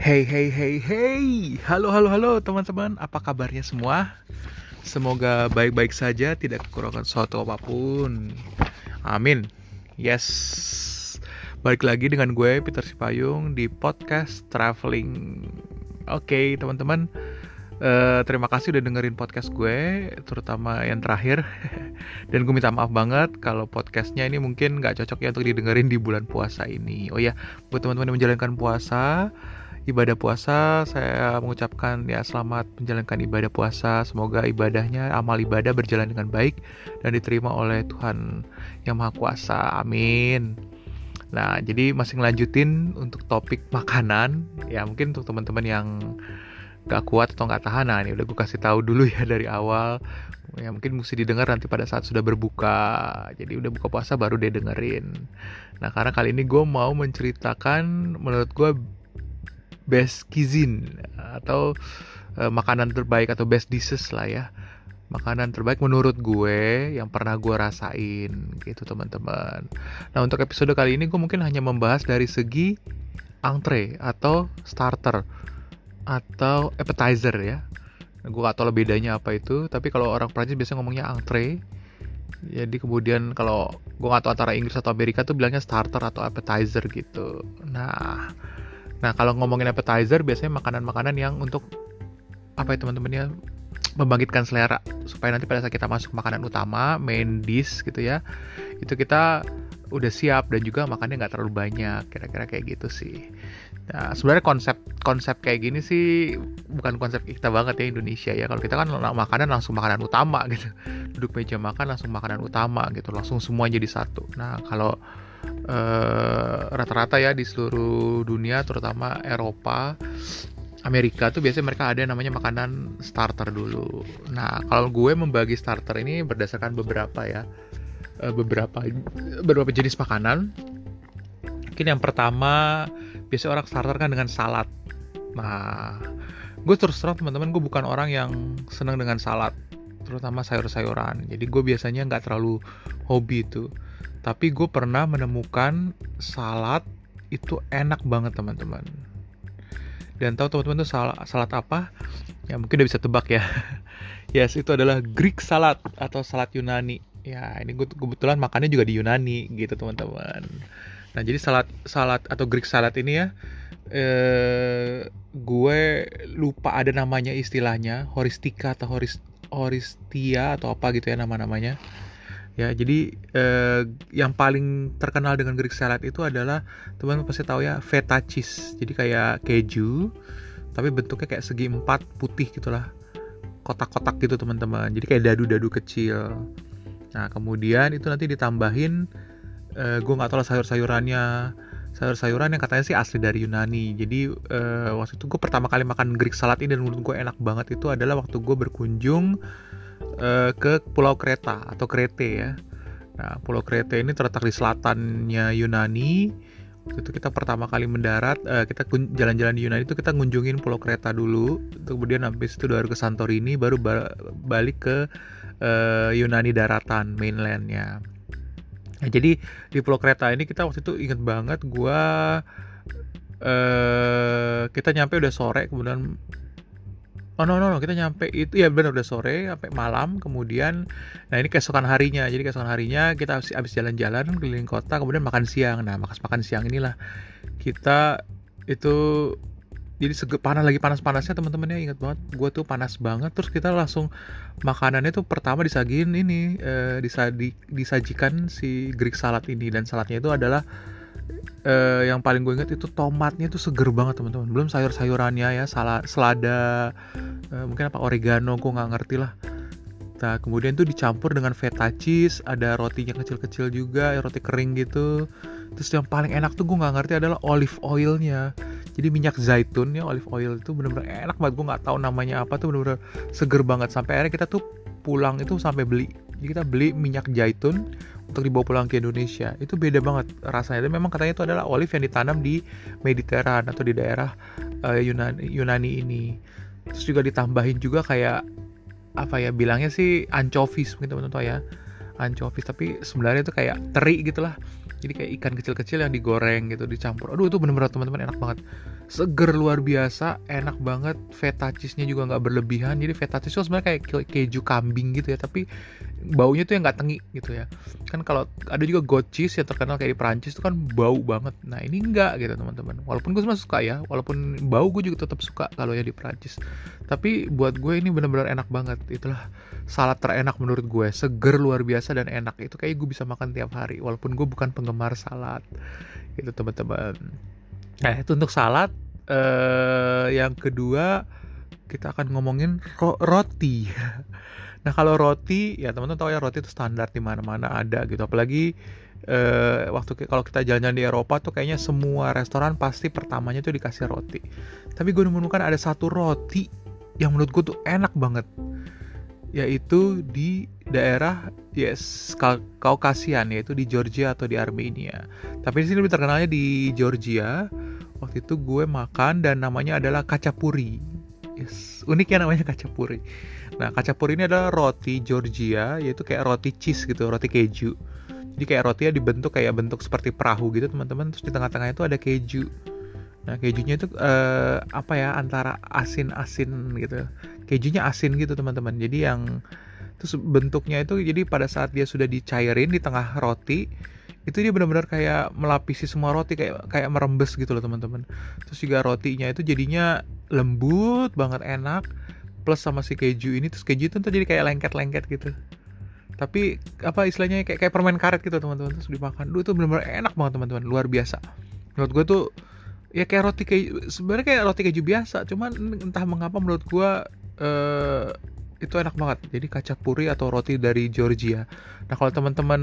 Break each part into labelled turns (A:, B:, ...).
A: Hey hey hey hey. Halo halo halo teman-teman. Apa kabarnya semua? Semoga baik-baik saja Tidak kekurangan suatu apa pun. Amin. Yes. Balik lagi dengan gue Peter Sipayung Di podcast Traveling. Oke okay, teman-teman. Uh, terima kasih udah dengerin podcast gue, terutama yang terakhir. Dan gue minta maaf banget kalau podcastnya ini mungkin nggak cocok ya untuk didengerin di bulan puasa ini. Oh ya, buat teman-teman yang menjalankan puasa, ibadah puasa, saya mengucapkan ya selamat menjalankan ibadah puasa. Semoga ibadahnya, amal ibadah berjalan dengan baik dan diterima oleh Tuhan yang Maha Kuasa. Amin. Nah, jadi masih ngelanjutin untuk topik makanan. Ya, mungkin untuk teman-teman yang gak kuat atau gak tahan nah ini udah gue kasih tahu dulu ya dari awal ya mungkin mesti didengar nanti pada saat sudah berbuka jadi udah buka puasa baru dia dengerin nah karena kali ini gue mau menceritakan menurut gue best cuisine atau uh, makanan terbaik atau best dishes lah ya makanan terbaik menurut gue yang pernah gue rasain gitu teman-teman. Nah untuk episode kali ini gue mungkin hanya membahas dari segi entree atau starter atau appetizer ya. Gue gak tau bedanya apa itu, tapi kalau orang Prancis biasanya ngomongnya entree. Jadi kemudian kalau gue gak tau antara Inggris atau Amerika tuh bilangnya starter atau appetizer gitu. Nah, nah kalau ngomongin appetizer biasanya makanan-makanan yang untuk apa ya teman-teman ya membangkitkan selera supaya nanti pada saat kita masuk makanan utama main dish gitu ya itu kita udah siap dan juga makannya nggak terlalu banyak kira-kira kayak gitu sih Nah, sebenarnya konsep konsep kayak gini sih bukan konsep kita banget ya Indonesia ya. Kalau kita kan makanan langsung makanan utama gitu. Duduk meja makan langsung makanan utama gitu, langsung semua jadi satu. Nah, kalau rata rata-rata ya di seluruh dunia terutama Eropa Amerika tuh biasanya mereka ada namanya makanan starter dulu. Nah, kalau gue membagi starter ini berdasarkan beberapa ya, beberapa beberapa jenis makanan. Mungkin yang pertama biasa orang starter kan dengan salad nah gue terus terang teman-teman gue bukan orang yang senang dengan salad terutama sayur-sayuran jadi gue biasanya nggak terlalu hobi itu tapi gue pernah menemukan salad itu enak banget teman-teman. Dan tahu teman-teman itu salad, salad apa? Ya mungkin udah bisa tebak ya. Yes itu adalah Greek salad atau salad Yunani. Ya ini gue kebetulan makannya juga di Yunani gitu teman-teman. Nah jadi salad salad atau Greek salad ini ya, eh, gue lupa ada namanya istilahnya horistika atau horis horistia atau apa gitu ya nama-namanya. Ya jadi eh, yang paling terkenal dengan Greek salad itu adalah teman-teman pasti tahu ya feta cheese. Jadi kayak keju, tapi bentuknya kayak segi empat putih gitulah, kotak-kotak gitu teman-teman. Jadi kayak dadu-dadu kecil. Nah kemudian itu nanti ditambahin eh, gue nggak tahu lah sayur-sayurannya sayur-sayuran yang katanya sih asli dari Yunani jadi uh, waktu itu gue pertama kali makan Greek salad ini dan menurut gue enak banget itu adalah waktu gue berkunjung uh, ke Pulau Kreta atau Krete ya. Nah Pulau Krete ini terletak di selatannya Yunani. Waktu itu kita pertama kali mendarat uh, kita jalan-jalan di Yunani itu kita ngunjungin Pulau Kreta dulu. Kemudian habis itu baru ke Santorini baru ba balik ke uh, Yunani daratan mainlandnya. Nah, jadi di Pulau Kereta ini kita waktu itu inget banget gue uh, kita nyampe udah sore kemudian oh no no no kita nyampe itu ya benar udah sore sampai malam kemudian nah ini keesokan harinya jadi keesokan harinya kita habis, jalan-jalan keliling kota kemudian makan siang nah makan makan siang inilah kita itu jadi panas lagi panas-panasnya teman-temannya ingat banget gue tuh panas banget terus kita langsung makanannya tuh pertama disagin ini eh, disajikan si Greek salad ini dan saladnya itu adalah eh, yang paling gue ingat itu tomatnya itu seger banget teman-teman. Belum sayur-sayurannya ya salad selada eh, mungkin apa oregano gue nggak ngerti lah. Nah, kemudian tuh dicampur dengan feta cheese, ada rotinya kecil-kecil juga, roti kering gitu. Terus yang paling enak tuh gue nggak ngerti adalah olive oilnya. Jadi minyak zaitun ya olive oil itu bener-bener enak banget. Gue nggak tahu namanya apa tuh bener-bener seger banget. Sampai akhirnya kita tuh pulang itu sampai beli jadi kita beli minyak zaitun untuk dibawa pulang ke Indonesia. Itu beda banget rasanya. Itu memang katanya itu adalah olive yang ditanam di Mediteran atau di daerah uh, Yunani, Yunani ini. Terus juga ditambahin juga kayak apa ya bilangnya sih anchovies mungkin teman-teman ya. Anchovies tapi sebenarnya itu kayak teri gitulah jadi kayak ikan kecil-kecil yang digoreng gitu dicampur. Aduh itu bener-bener teman-teman enak banget. Seger luar biasa enak banget. Feta cheese-nya juga nggak berlebihan. Jadi feta cheese itu sebenarnya kayak keju kambing gitu ya tapi baunya tuh yang nggak tengi gitu ya. Kan kalau ada juga goat cheese yang terkenal kayak di Prancis itu kan bau banget. Nah ini enggak gitu teman-teman. Walaupun gue suka ya walaupun bau gue juga tetap suka kalau ya di Prancis tapi buat gue ini benar-benar enak banget. Itulah salad terenak menurut gue. Seger luar biasa dan enak. Itu kayak gue bisa makan tiap hari walaupun gue bukan penggemar salad. Itu teman-teman. Nah itu untuk salad. Eh, yang kedua kita akan ngomongin ro roti. Nah kalau roti ya teman-teman tahu ya roti itu standar di mana-mana ada gitu. Apalagi eh, waktu kalau kita jalan-jalan di Eropa tuh kayaknya semua restoran pasti pertamanya tuh dikasih roti. Tapi gue menemukan ada satu roti yang menurut gue tuh enak banget. Yaitu di daerah yes Kaukasian yaitu di Georgia atau di Armenia. Tapi di sini lebih terkenalnya di Georgia. Waktu itu gue makan dan namanya adalah kacapuri. Yes, uniknya namanya kacapuri. Nah, kacapuri ini adalah roti Georgia, yaitu kayak roti cheese gitu, roti keju. Jadi kayak rotinya dibentuk kayak bentuk seperti perahu gitu, teman-teman. Terus di tengah-tengahnya itu ada keju. Nah, kejunya itu uh, apa ya antara asin-asin gitu. Kejunya asin gitu, teman-teman. Jadi yang terus bentuknya itu jadi pada saat dia sudah dicairin di tengah roti, itu dia benar-benar kayak melapisi semua roti kayak kayak merembes gitu loh, teman-teman. Terus juga rotinya itu jadinya lembut banget enak. Plus sama si keju ini terus keju itu jadi kayak lengket-lengket gitu. Tapi apa istilahnya kayak kayak permen karet gitu teman-teman terus dimakan. Dulu itu benar-benar enak banget teman-teman luar biasa. Menurut gue tuh ya kayak roti keju sebenarnya kayak roti keju biasa cuman entah mengapa menurut gue uh, itu enak banget. Jadi kaca puri atau roti dari Georgia. Nah kalau teman-teman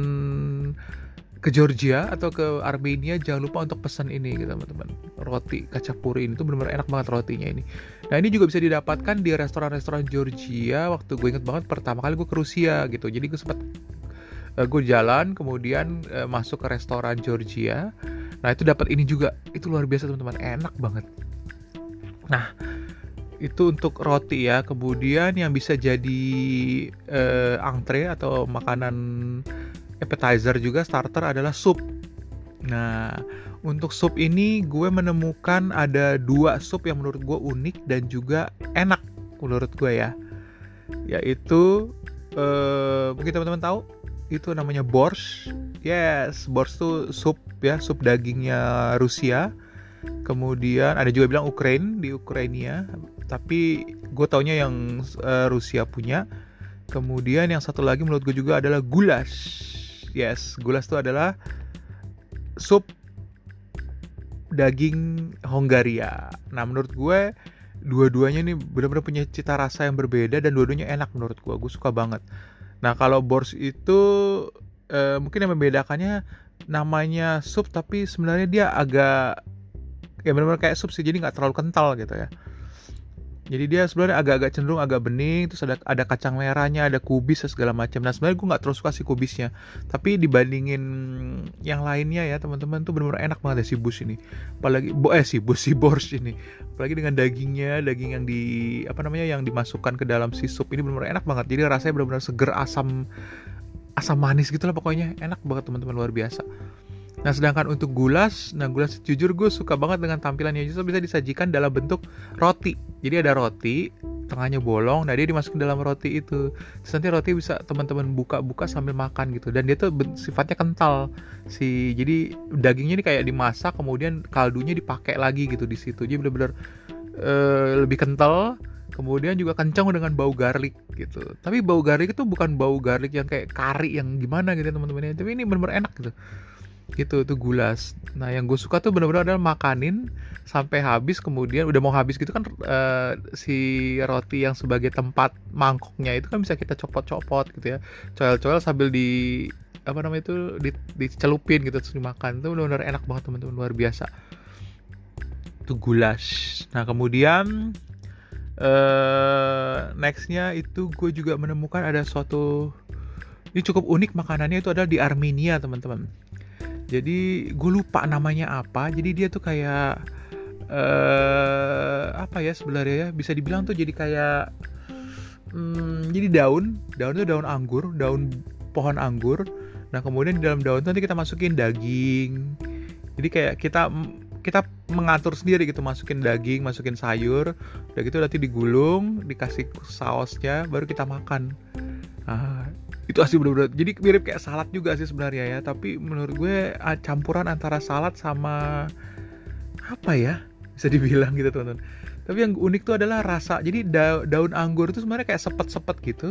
A: ke Georgia atau ke Armenia jangan lupa untuk pesan ini gitu teman-teman. Roti kacapuri ini tuh benar-benar enak banget rotinya ini. Nah ini juga bisa didapatkan di restoran-restoran Georgia. Waktu gue inget banget pertama kali gue ke Rusia gitu. Jadi gue sempat uh, gue jalan kemudian uh, masuk ke restoran Georgia. Nah itu dapat ini juga. Itu luar biasa teman-teman. Enak banget. Nah itu untuk roti ya kemudian yang bisa jadi uh, antre atau makanan appetizer juga starter adalah sup. Nah, untuk sup ini gue menemukan ada dua sup yang menurut gue unik dan juga enak menurut gue ya. Yaitu uh, mungkin teman-teman tahu itu namanya borscht. Yes, borscht itu sup ya, sup dagingnya Rusia. Kemudian ada juga bilang Ukraine di Ukraina, tapi gue taunya yang uh, Rusia punya. Kemudian yang satu lagi menurut gue juga adalah goulash Yes, gulas itu adalah sup daging Hongaria. Nah, menurut gue dua-duanya nih benar-benar punya cita rasa yang berbeda dan dua-duanya enak menurut gue. Gue suka banget. Nah, kalau bors itu eh, mungkin yang membedakannya namanya sup tapi sebenarnya dia agak ya benar-benar kayak sup sih jadi nggak terlalu kental gitu ya jadi dia sebenarnya agak-agak cenderung agak bening terus ada ada kacang merahnya ada kubis segala macam. Nah sebenarnya gue nggak terus suka si kubisnya. Tapi dibandingin yang lainnya ya teman-teman tuh benar-benar enak banget ya si bus ini. Apalagi bo eh si bus si bors ini. Apalagi dengan dagingnya daging yang di apa namanya yang dimasukkan ke dalam si sup ini benar-benar enak banget. Jadi rasanya benar-benar seger asam asam manis gitu lah pokoknya. Enak banget teman-teman luar biasa Nah sedangkan untuk gulas, nah gulas jujur gue suka banget dengan tampilannya justru bisa disajikan dalam bentuk roti. Jadi ada roti, tengahnya bolong, nah dia dimasukin dalam roti itu. Terus nanti roti bisa teman-teman buka-buka sambil makan gitu. Dan dia tuh sifatnya kental. Si jadi dagingnya ini kayak dimasak, kemudian kaldunya dipakai lagi gitu di situ. Jadi bener-bener uh, lebih kental. Kemudian juga kencang dengan bau garlic gitu. Tapi bau garlic itu bukan bau garlic yang kayak kari yang gimana gitu teman-teman ya. Tapi ini bener-bener enak gitu gitu itu gulas. Nah yang gue suka tuh bener-bener adalah makanin sampai habis kemudian udah mau habis gitu kan uh, si roti yang sebagai tempat mangkoknya itu kan bisa kita copot-copot gitu ya. Coel-coel sambil di apa namanya itu di, dicelupin gitu terus dimakan. Itu benar-benar enak banget teman-teman. Luar biasa. Itu gulas. Nah kemudian uh, nextnya itu gue juga menemukan ada suatu ini cukup unik makanannya itu adalah di Armenia teman-teman jadi gue lupa namanya apa. Jadi dia tuh kayak uh, apa ya sebenarnya ya bisa dibilang tuh jadi kayak hmm, jadi daun. Daun itu daun anggur daun pohon anggur. Nah kemudian di dalam daun itu nanti kita masukin daging. Jadi kayak kita kita mengatur sendiri gitu masukin daging masukin sayur. Udah gitu nanti digulung dikasih sausnya baru kita makan. Nah, itu asli bener-bener jadi mirip kayak salad juga sih sebenarnya ya tapi menurut gue campuran antara salad sama apa ya bisa dibilang gitu teman-teman. Tapi yang unik tuh adalah rasa jadi daun anggur itu sebenarnya kayak sepet-sepet gitu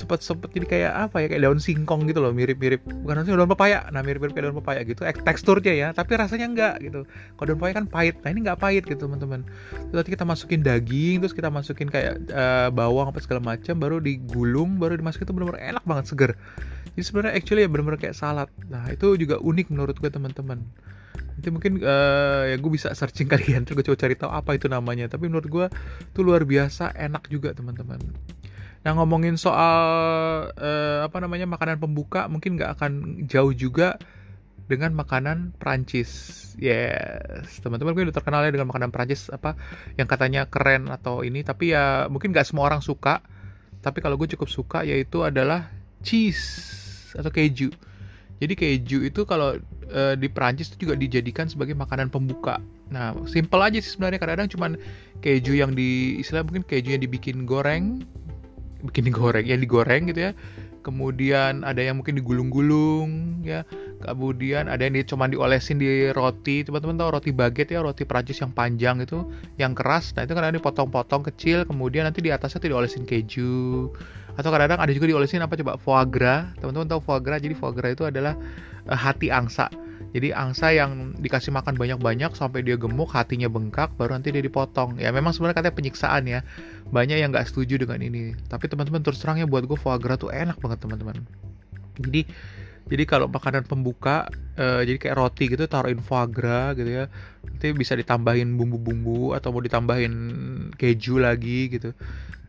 A: sepet-sepet jadi kayak apa ya kayak daun singkong gitu loh mirip-mirip. Bukan sih daun pepaya. Nah mirip-mirip kayak daun pepaya gitu. Teksturnya ya tapi rasanya enggak gitu. Kalau daun pepaya kan pahit. Nah ini enggak pahit gitu teman-teman. Terus nanti kita masukin daging terus kita masukin kayak uh, bawang apa segala macam baru digulung baru dimasukin itu benar-benar enak banget seger. Jadi sebenarnya actually ya benar-benar kayak salad. Nah itu juga unik menurut gue teman-teman. Nanti mungkin uh, ya gue bisa searching kalian terus gue coba cari tahu apa itu namanya. Tapi menurut gue tuh luar biasa enak juga teman-teman Nah ngomongin soal uh, apa namanya makanan pembuka mungkin nggak akan jauh juga dengan makanan Prancis. Yes, teman-teman gue udah terkenal ya dengan makanan Prancis apa yang katanya keren atau ini, tapi ya mungkin nggak semua orang suka. Tapi kalau gue cukup suka yaitu adalah cheese atau keju. Jadi keju itu kalau uh, di Prancis itu juga dijadikan sebagai makanan pembuka. Nah, simple aja sih sebenarnya kadang-kadang cuman keju yang di istilah mungkin keju yang dibikin goreng bikin digoreng yang digoreng gitu ya. Kemudian ada yang mungkin digulung-gulung ya. Kemudian ada yang cuma diolesin di roti. Teman-teman tahu roti baget ya roti Prancis yang panjang itu yang keras. Nah itu ada dipotong-potong kecil kemudian nanti di atasnya tuh diolesin keju. Atau kadang-kadang ada juga diolesin apa coba foie gras. Teman-teman tahu foie gras? Jadi foie gras itu adalah uh, hati angsa jadi angsa yang dikasih makan banyak-banyak sampai dia gemuk, hatinya bengkak, baru nanti dia dipotong. Ya memang sebenarnya katanya penyiksaan ya. Banyak yang nggak setuju dengan ini. Tapi teman-teman terus terang ya buat gue foie gras tuh enak banget teman-teman. Jadi jadi kalau makanan pembuka, uh, jadi kayak roti gitu taruhin foie gras gitu ya. Nanti bisa ditambahin bumbu-bumbu atau mau ditambahin keju lagi gitu.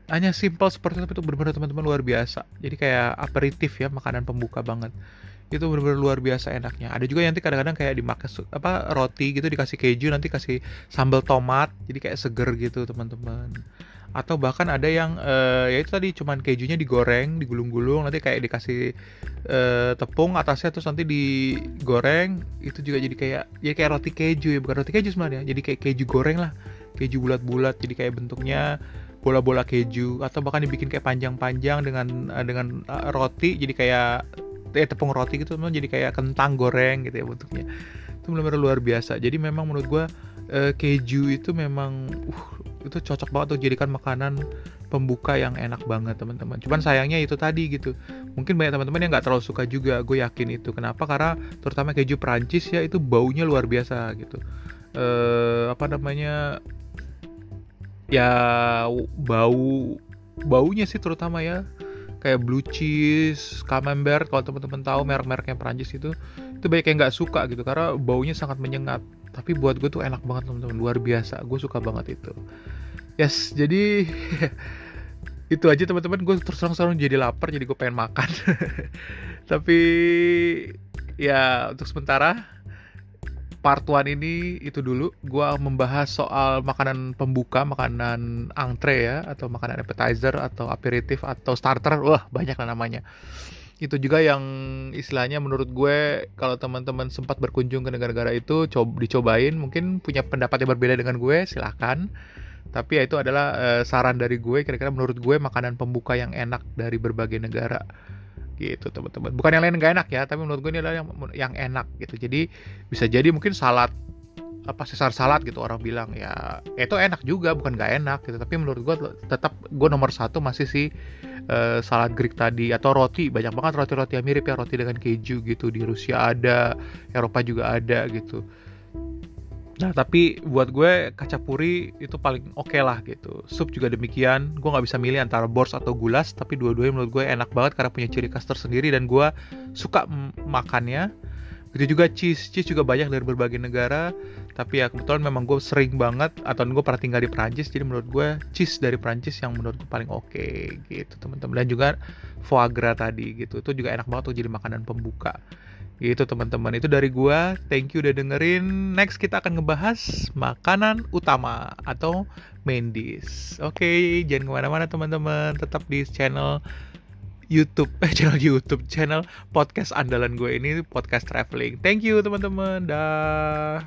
A: Hanya simple seperti itu, itu benar-benar teman-teman luar biasa. Jadi kayak aperitif ya, makanan pembuka banget itu benar-benar luar biasa enaknya. Ada juga nanti kadang-kadang kayak dimakan apa roti gitu dikasih keju nanti kasih sambal tomat jadi kayak seger gitu teman-teman. Atau bahkan ada yang uh, ya itu tadi cuman kejunya digoreng digulung-gulung nanti kayak dikasih uh, tepung atasnya terus nanti digoreng itu juga jadi kayak jadi kayak roti keju ya bukan roti keju sebenarnya jadi kayak keju goreng lah. Keju bulat-bulat jadi kayak bentuknya bola-bola keju atau bahkan dibikin kayak panjang-panjang dengan uh, dengan roti jadi kayak eh, tepung roti gitu memang jadi kayak kentang goreng gitu ya bentuknya. Itu benar-benar luar biasa. Jadi memang menurut gue eh, keju itu memang uh, itu cocok banget untuk jadikan makanan pembuka yang enak banget teman-teman. Cuman sayangnya itu tadi gitu. Mungkin banyak teman-teman yang nggak terlalu suka juga gue yakin itu. Kenapa? Karena terutama keju Prancis ya itu baunya luar biasa gitu. Eh, apa namanya ya bau baunya sih terutama ya kayak blue cheese, camembert kalau teman-teman tahu merek-mereknya Prancis itu itu banyak yang nggak suka gitu karena baunya sangat menyengat. Tapi buat gue tuh enak banget teman-teman. Luar biasa. Gue suka banget itu. Yes jadi itu aja teman-teman. Gue terus terang jadi lapar jadi gue pengen makan. Tapi ya untuk sementara part 1 ini itu dulu gua membahas soal makanan pembuka, makanan antre ya atau makanan appetizer atau aperitif atau starter. Wah, banyak lah namanya. Itu juga yang istilahnya menurut gue kalau teman-teman sempat berkunjung ke negara-negara itu coba dicobain, mungkin punya pendapat yang berbeda dengan gue, silahkan. Tapi ya itu adalah uh, saran dari gue kira-kira menurut gue makanan pembuka yang enak dari berbagai negara gitu teman-teman. Bukan yang lain nggak enak ya tapi menurut gue ini adalah yang yang enak gitu. Jadi bisa jadi mungkin salad apa sesar salad gitu orang bilang ya itu enak juga bukan nggak enak gitu. Tapi menurut gue tetap gue nomor satu masih sih uh, salad Greek tadi atau roti. Banyak banget roti-roti yang mirip ya roti dengan keju gitu di Rusia ada Eropa juga ada gitu Nah tapi buat gue kaca puri itu paling oke okay lah gitu. Sup juga demikian. Gue nggak bisa milih antara bors atau gulas. Tapi dua-duanya menurut gue enak banget karena punya ciri khas tersendiri dan gue suka makannya. Begitu juga cheese. Cheese juga banyak dari berbagai negara. Tapi ya kebetulan memang gue sering banget atau gue pernah tinggal di Prancis. Jadi menurut gue cheese dari Prancis yang menurut gue paling oke okay, gitu teman-teman. Dan juga foie gras tadi gitu. Itu juga enak banget untuk jadi makanan pembuka. Gitu teman-teman, itu dari gua. Thank you udah dengerin. Next kita akan ngebahas makanan utama atau main dish. Oke, okay, jangan ke mana-mana teman-teman. Tetap di channel YouTube, eh channel YouTube, channel podcast andalan gue ini podcast traveling. Thank you teman-teman. Dah.